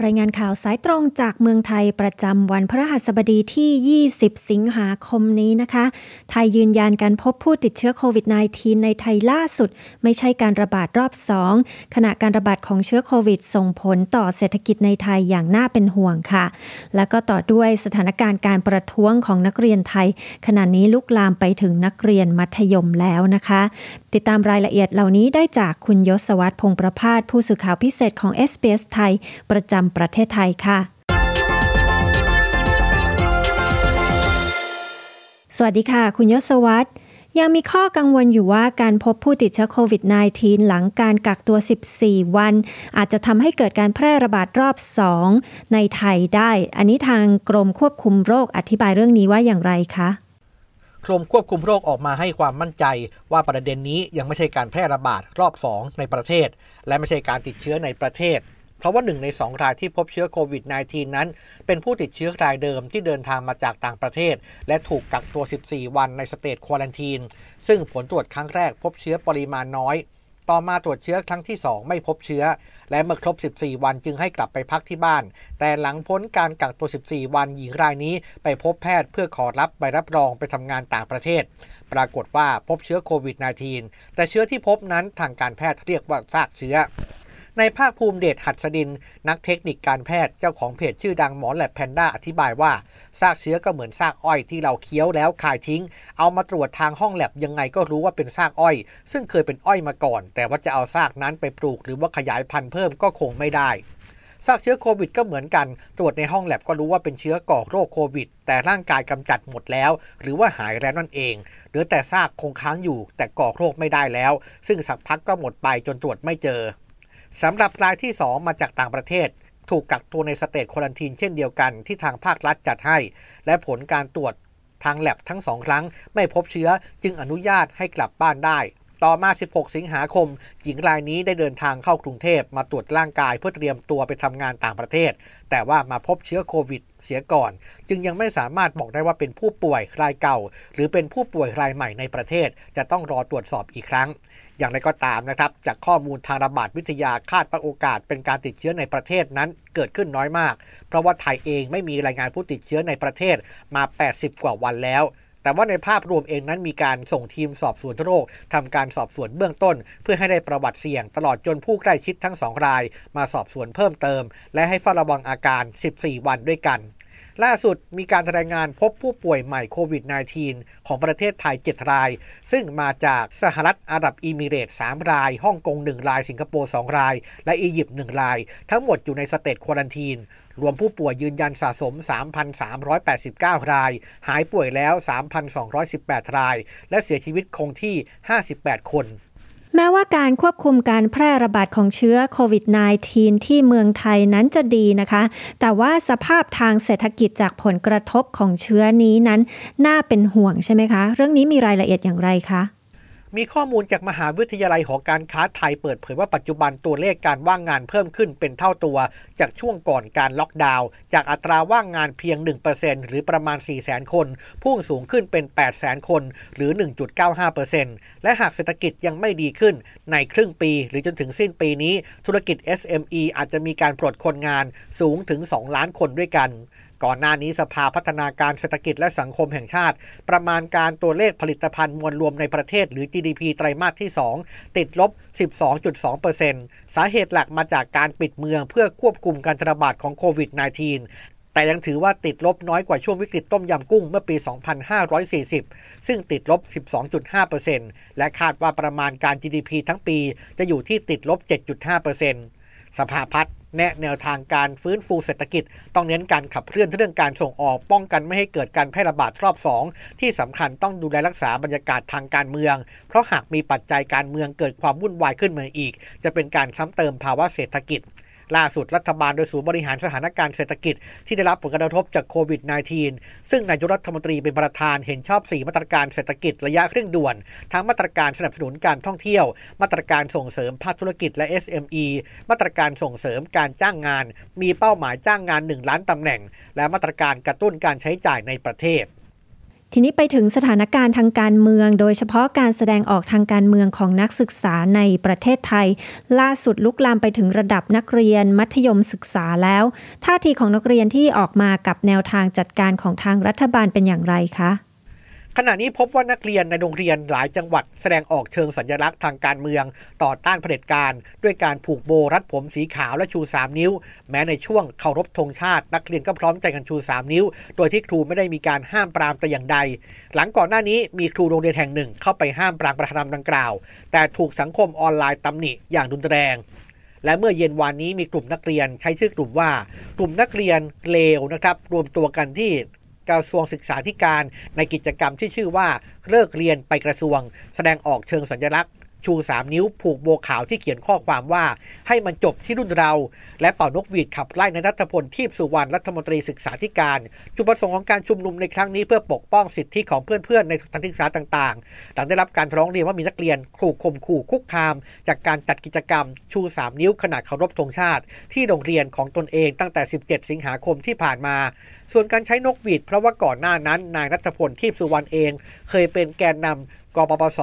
รายงานข่าวสายตรงจากเมืองไทยประจำวันพระหัสบดีที่ 20 สิงหาคมนี้นะคะ ไทยยืนยันการพบผู้ติดเชื้อโควิด -19 ในไทยล่าสุด ไม่ใช่การระบาดรอบ 2 ขณะการระบาดของเชื้อโควิด ส่งผลต่อเศรษฐกิจในไทยอย่างน่าเป็นห่วงค่ะ แล้วก็ต่อด้วยสถานการณ์การประท้วงของนักเรียนไทย ขณะนี้ลุกลามไปถึงนักเรียนมัธยมแล้วนะคะ ติดตามรายละเอียดเหล่านี้ได้จากคุณยศวัตรพงประพาสผู้สื่อข่าวพิเศษของ SBS ไทยประจำประเทศไทยค่ะ สวัสดีค่ะ คุณยศวัตรยังมีข้อกังวลอยู่ว่าการพบผู้ติดเชื้อโควิด -19 หลังการกักตัว 14 วัน อาจจะทำให้เกิดการแพร่ระบาดรอบ 2 ในไทยได้ อันนี้ทางกรมควบคุมโรคอธิบายเรื่องนี้ว่าอย่างไรคะกรมควบคุมโรคออกมาให้ความมั่นใจ ว่าประเด็นนี้ยังไม่ใช่การแพร่ระบาดรอบ 2 ในประเทศ และไม่ใช่การติดเชื้อในประเทศ เพราะว่าหนึ่งในสองรายที่พบเชื้อโควิด -19 นั้น เป็นผู้ติดเชื้อรายเดิมที่เดินทางมาจากต่างประเทศ และถูกกักตัว 14 วันใน State Quarantine ซึ่งผลตรวจครั้งแรกพบเชื้อปริมาณน้อย ต่อมาตรวจเชื้อครั้งที่ 2 ไม่พบเชื้อ และเมื่อครบ 14 วันจึงให้กลับไปพักที่บ้าน แต่หลังพ้นการกักตัว 14 วันหญิงรายนี้ไปพบแพทย์เพื่อขอรับใบรับรองไปทำงานต่างประเทศ ปรากฏว่าพบเชื้อโควิด -19 แต่เชื้อที่พบนั้นทางการแพทย์เรียกว่าซากเชื้อ ในภาคภูมิเดชหัดสดิน นักเทคนิคการแพทย์เจ้าของเพจชื่อดังหมอแลบแพนด้าอธิบายว่าซากเชื้อก็เหมือนซากอ้อยที่เราเคี้ยวแล้วคายทิ้ง เอามาตรวจทางห้องแลบยังไงก็รู้ว่าเป็นซากอ้อย ซึ่งเคยเป็นอ้อยมาก่อน แต่ว่าจะเอาซากนั้นไปปลูกหรือว่าขยายพันธุ์เพิ่มก็คงไม่ได้ซากเชื้อโควิดก็เหมือนกัน ตรวจในห้องแลบก็รู้ว่าเป็นเชื้อก่อโรคโควิด แต่ร่างกายกำจัดหมดแล้ว หรือว่าหายแล้วนั่นเองเหลือแต่ซากคงค้างอยู่ แต่ก่อโรคไม่ได้แล้ว ซึ่งสักพักก็หมดไปจนตรวจไม่เจอ สำหรับรายที่ 2 มาจากต่างประเทศ ถูกกักตัวในสเตจควอนตินเช่นเดียวกันที่ทางภาครัฐจัดให้ และผลการตรวจทางแลบทั้งสองครั้ง ไม่พบเชื้อจึงอนุญาตให้กลับบ้านได้ต่อมา 16 สิงหาคม หญิงรายนี้ได้เดินทางเข้ากรุงเทพมาตรวจร่างกายเพื่อเตรียมตัวไปทำงานต่างประเทศ แต่ว่ามาพบเชื้อโควิดเสียก่อน จึงยังไม่สามารถบอกได้ว่าเป็นผู้ป่วยรายเก่า หรือเป็นผู้ป่วยรายใหม่ในประเทศ จะต้องรอตรวจสอบอีกครั้ง อย่างไรก็ตามนะครับ จากข้อมูลทางระบาดวิทยาคาดว่าโอกาสเป็นการติดเชื้อในประเทศนั้นเกิดขึ้นน้อยมาก เพราะว่าไทยเองไม่มีรายงานผู้ติดเชื้อในประเทศมา 80 กว่าวันแล้ว แต่ว่าในภาพรวมเองนั้นมีการส่งทีมสอบสวนโรคทำการสอบสวนเบื้องต้น เพื่อให้ได้ประวัติเสี่ยงตลอดจนผู้ใกล้ชิดทั้งสองราย มาสอบสวนเพิ่มเติม และให้เฝ้าระวังอาการ 14 วันด้วยกัน ล่าสุดมีการรายงานพบผู้ป่วยใหม่โควิด -19 ของประเทศไทย 7 ราย ซึ่งมาจากสหรัฐอาหรับเอมิเรตส์ 3ราย ฮ่องกง 1 ราย สิงคโปร์ 2 ราย และอียิปต์ 1 ราย ทั้งหมดอยู่ใน State Quarantine รวมผู้ป่วยยืนยันสะสม 3,389 ราย หายป่วยแล้ว 3,218 ราย และเสียชีวิตคงที่ 58 คน แม้ว่าการควบคุมการแพร่ระบาดของเชื้อโควิด -19 ที่เมืองไทยนั้นจะดีนะคะ แต่ว่าสภาพทางเศรษฐกิจจากผลกระทบของเชื้อนี้นั้น น่าเป็นห่วงใช่ไหมคะ เรื่องนี้มีรายละเอียดอย่างไรคะ มีข้อมูลจากมหาวิทยาลัยหอการค้าไทยเปิดเผยว่าปัจจุบันตัวเลขการว่างงานเพิ่มขึ้นเป็นเท่าตัว จากช่วงก่อนการล็อกดาวน์จากอัตราว่างงานเพียง 1%หรือประมาณ 4 0 0 0 0คน พุ่งสูงขึ้นเป็น 8 0 0 0 0 คนหรือ 1.95%และหากเศรษฐกิจยังไม่ดีขึ้น ในครึ่งปี หรือจนถึงสิ้นปีนี้ ธุรกิจ SME อาจจะมีการปลดคนงานสูงถึง 2 ล้านคนด้วยกัน ก่อนหน้านี้สภาพัฒนาการเศรษฐกิจและสังคมแห่งชาติ ประมาณการตัวเลขผลิตภัณฑ์มวลรวมในประเทศหรือ GDP ไตรมาสที่ 2 ติดลบ 12.2%สาเหตุหลักมาจากการปิดเมืองเพื่อควบคุมการระบาดของโควิด -19 แต่ยังถือว่าติดลบน้อยกว่าช่วงวิกฤตต้มยำกุ้งเมื่อปี 2540 ซึ่งติดลบ 12.5%และคาดว่าประมาณการ GDP ทั้งปีจะอยู่ที่ติดลบ 7.5% สภาพัฒน์แนะแนวทางการฟื้นฟูเศรษฐกิจ ต้องเน้นการขับเคลื่อนเรื่องการส่งออกป้องกันไม่ให้เกิดการแพร่ระบาดรอบ 2 ที่สำคัญต้องดูแลรักษาบรรยากาศทางการเมือง เพราะหากมีปัจจัยการเมืองเกิดความวุ่นวายขึ้นมาอีก จะเป็นการซ้ำเติมภาวะเศรษฐกิจ ล่าสุดรัฐบาลโดยศูนย์บริหารสถานการณ์เศรษฐกิจที่ได้รับผลกระทบจากโควิด -19 ซึ่งนายกรัฐมนตรีเป็นประธานเห็นชอบ 4 มาตรการเศรษฐกิจระยะเร่งด่วน ทั้งมาตรการสนับสนุนการท่องเที่ยว มาตรการส่งเสริมภาคธุรกิจและ SME มาตรการส่งเสริมการจ้างงาน มีเป้าหมายจ้างงาน 1 ล้านตำแหน่ง และมาตรการกระตุ้นการใช้จ่ายในประเทศ ทีนี้ไปถึงสถานการณ์ทางการเมือง โดยเฉพาะการแสดงออกทางการเมืองของนักศึกษาในประเทศไทย ล่าสุดลุกลามไปถึงระดับนักเรียนมัธยมศึกษาแล้ว ท่าทีของนักเรียนที่ออกมากับแนวทางจัดการของทางรัฐบาลเป็นอย่างไรคะ ขณะนี้พบว่านักเรียนในโรงเรียนหลายจังหวัดแสดงออกเชิงสัญลักษณ์ทางการเมือง ต่อต้านเผด็จการ ด้วยการผูกโบรัดผมสีขาวและชู 3 นิ้ว แม้ในช่วงเคารพธงชาติ นักเรียนก็พร้อมใจกันชู 3 นิ้ว โดยที่ครูไม่ได้มีการห้ามปรามแต่อย่างใด หลังก่อนหน้านี้มีครูโรงเรียนแห่งหนึ่ง เข้าไปห้ามปรามประธานดังกล่าว แต่ถูกสังคมออนไลน์ตำหนิอย่างรุนแรงและเมื่อเย็นวานนี้มีกลุ่มนักเรียนใช้ชื่อกลุ่มว่า กลุ่มนักเรียนเลวนะครับ รวมตัวกันที่ กระทรวงศึกษาธิการในกิจกรรมที่ชื่อว่าเลิกเรียนไปกระทรวง แสดงออกเชิงสัญลักษณ์ ชู 3 นิ้วผูกโบขาวที่เขียนข้อความว่า ให้มันจบที่รุ่นเรา และเป่านกหวีดขับไล่ในรัฐพลทีพสุวรรณรัฐมนตรีศึกษาธิการ จุดประสงค์ของการชุมนุมในครั้งนี้เพื่อปกป้องสิทธิของเพื่อนๆ ในสถานศึกษาต่างๆ หลังได้รับการร้องเรียนว่ามีนักเรียนขู่ข่มขู่คุกคาม จากการจัดกิจกรรม ชู 3 นิ้วขณะเคารพธงชาติ ที่โรงเรียนของตนเองตั้งแต่ 17 สิงหาคมที่ผ่านมา ส่วนการใช้นกหวีดเพราะว่าก่อนหน้านั้นนายรัฐพลทีพสุวรรณเอง เคยเป็นแกนนำกปปส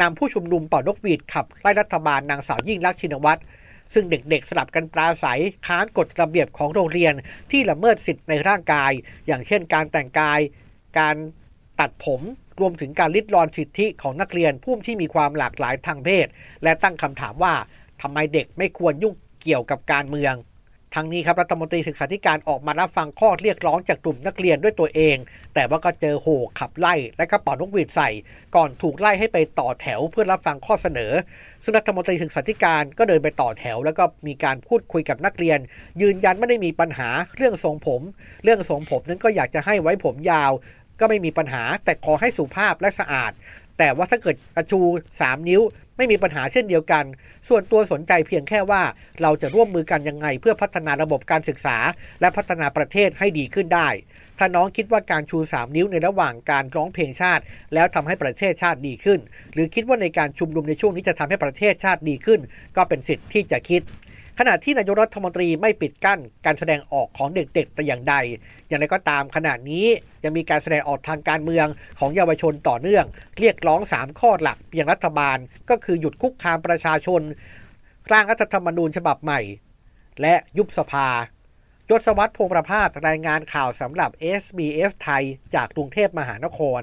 นำผู้ชุมนุมเป่านกหวีดขับไล่รัฐบาลนางสาวยิ่งรักชินวัตรซึ่งเด็กๆสลับกันปราศัยค้านกฎระเบียบของโรงเรียนที่ละเมิดสิทธิ์ในร่างกาย อย่างเช่นการแต่งกาย การตัดผมรวมถึงการลิดรอนสิทธิของนักเรียนผู้ที่มีความหลากหลายทางเพศ และตั้งคำถามว่าทำไมเด็กไม่ควรยุ่งเกี่ยวกับการเมือง ทั้งนี้ครับรัฐมนตรีศึกษาธิการออกมารับฟังข้อเรียกร้องจากกลุ่มนักเรียนด้วยตัวเอง แต่ว่าก็เจอโหขับไล่และก็ป่อนกหวีดใส่ ก่อนถูกไล่ให้ไปต่อแถวเพื่อรับฟังข้อเสนอ ซึ่งรัฐมนตรีศึกษาธิการก็เดินไปต่อแถว แล้วก็มีการพูดคุยกับนักเรียน ยืนยันไม่ได้มีปัญหาเรื่องทรงผม เรื่องทรงผมนั้นก็อยากจะให้ไว้ผมยาวก็ไม่มีปัญหาแต่ขอให้สุภาพและสะอาด แต่ว่าถ้าเกิดอชู 3 นิ้วไม่มีปัญหาเช่นเดียวกัน ส่วนตัวสนใจเพียงแค่ว่าเราจะร่วมมือกันยังไง เพื่อพัฒนาระบบการศึกษา และพัฒนาประเทศให้ดีขึ้นได้ ถ้าน้องคิดว่าการชู 3 นิ้วในระหว่างการร้องเพลงชาติ แล้วทำให้ประเทศชาติดีขึ้น หรือคิดว่าในการชุมนุมในช่วงนี้จะทำให้ประเทศชาติดีขึ้น ก็เป็นสิทธิ์ที่จะคิด ขณะที่นายกรัฐมนตรีไม่ปิดกั้นการแสดงออกของเด็กๆแต่อย่างใด อย่างไรก็ตามขณะนี้ยังมีการแสดงออกทางการเมืองของเยาวชนต่อเนื่อง เรียกร้อง 3 ข้อหลักอย่างรัฐบาล ก็คือหยุดคุกคามประชาชน ร่างรัฐธรรมนูญฉบับใหม่ และยุบสภายศวัตรพงประพาสรายงานข่าวสำหรับ SBS ไทยจากกรุงเทพมหานคร